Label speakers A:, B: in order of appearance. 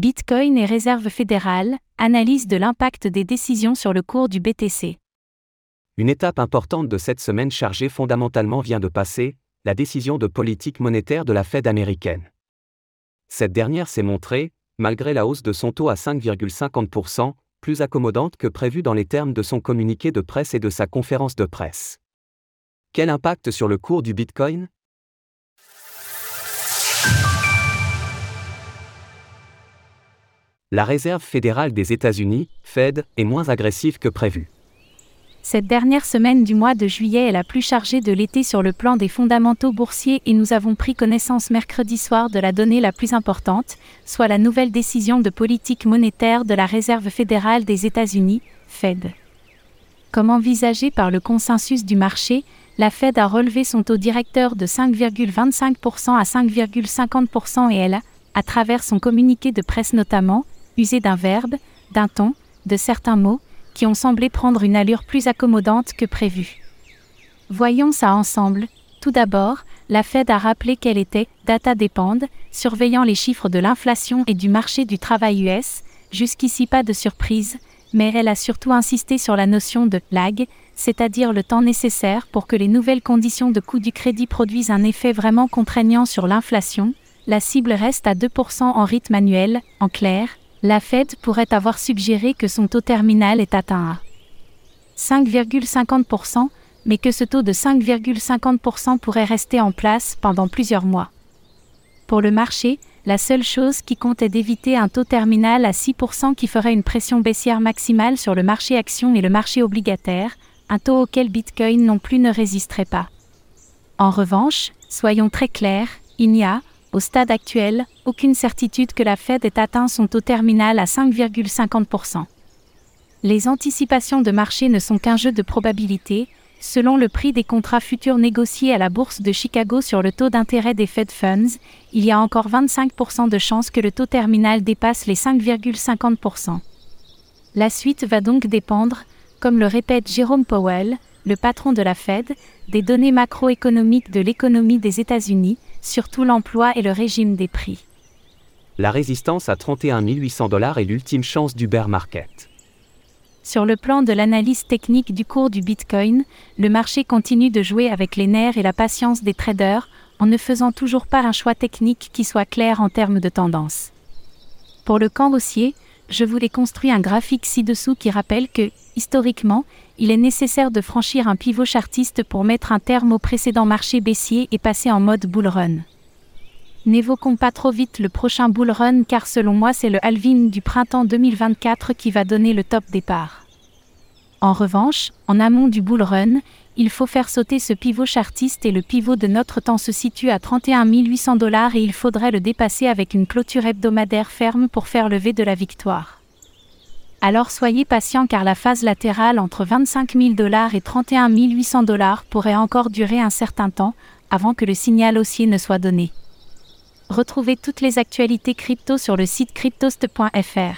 A: Bitcoin et Réserve fédérale, analyse de l'impact des décisions sur le cours du BTC.
B: Une étape importante de cette semaine chargée fondamentalement vient de passer, la décision de politique monétaire de la Fed américaine. Cette dernière s'est montrée, malgré la hausse de son taux à 5,50%, plus accommodante que prévu dans les termes de son communiqué de presse et de sa conférence de presse. Quel impact sur le cours du Bitcoin? La Réserve fédérale des États-Unis, Fed, est moins agressive que prévu.
A: Cette dernière semaine du mois de juillet est la plus chargée de l'été sur le plan des fondamentaux boursiers et nous avons pris connaissance mercredi soir de la donnée la plus importante, soit la nouvelle décision de politique monétaire de la Réserve fédérale des États-Unis, Fed. Comme envisagé par le consensus du marché, la Fed a relevé son taux directeur de 5,25% à 5,50% et elle à travers son communiqué de presse notamment, d'un verbe, d'un ton, de certains mots, qui ont semblé prendre une allure plus accommodante que prévu. Voyons ça ensemble. Tout d'abord, la Fed a rappelé qu'elle était data dépend, surveillant les chiffres de l'inflation et du marché du travail US, jusqu'ici pas de surprise, mais elle a surtout insisté sur la notion de lag, c'est-à-dire le temps nécessaire pour que les nouvelles conditions de coût du crédit produisent un effet vraiment contraignant sur l'inflation. La cible reste à 2% en rythme annuel, en clair, la Fed pourrait avoir suggéré que son taux terminal est atteint à 5,50%, mais que ce taux de 5,50% pourrait rester en place pendant plusieurs mois. Pour le marché, la seule chose qui compte est d'éviter un taux terminal à 6% qui ferait une pression baissière maximale sur le marché action et le marché obligataire, un taux auquel Bitcoin non plus ne résisterait pas. En revanche, soyons très clairs, il n'y a, au stade actuel, aucune certitude que la Fed ait atteint son taux terminal à 5,50%. Les anticipations de marché ne sont qu'un jeu de probabilité, selon le prix des contrats futurs négociés à la bourse de Chicago sur le taux d'intérêt des Fed Funds, il y a encore 25% de chances que le taux terminal dépasse les 5,50%. La suite va donc dépendre, comme le répète Jérôme Powell, le patron de la Fed, des données macroéconomiques de l'économie des États-Unis, surtout l'emploi et le régime des prix.
B: La résistance à 31 800 dollars est l'ultime chance du bear market.
A: Sur le plan de l'analyse technique du cours du Bitcoin, le marché continue de jouer avec les nerfs et la patience des traders, en ne faisant toujours pas un choix technique qui soit clair en termes de tendance. Pour le camp haussier, je vous ai construit un graphique ci-dessous qui rappelle que, historiquement, il est nécessaire de franchir un pivot chartiste pour mettre un terme au précédent marché baissier et passer en mode bull run. N'évoquons pas trop vite le prochain bull run car selon moi c'est le halving du printemps 2024 qui va donner le top départ. En revanche, en amont du bull run, il faut faire sauter ce pivot chartiste et le pivot de notre temps se situe à 31 800 dollars et il faudrait le dépasser avec une clôture hebdomadaire ferme pour faire lever de la victoire. Alors soyez patient car la phase latérale entre 25 000 dollars et 31 800 dollars pourrait encore durer un certain temps, avant que le signal haussier ne soit donné. Retrouvez toutes les actualités crypto sur le site cryptost.fr.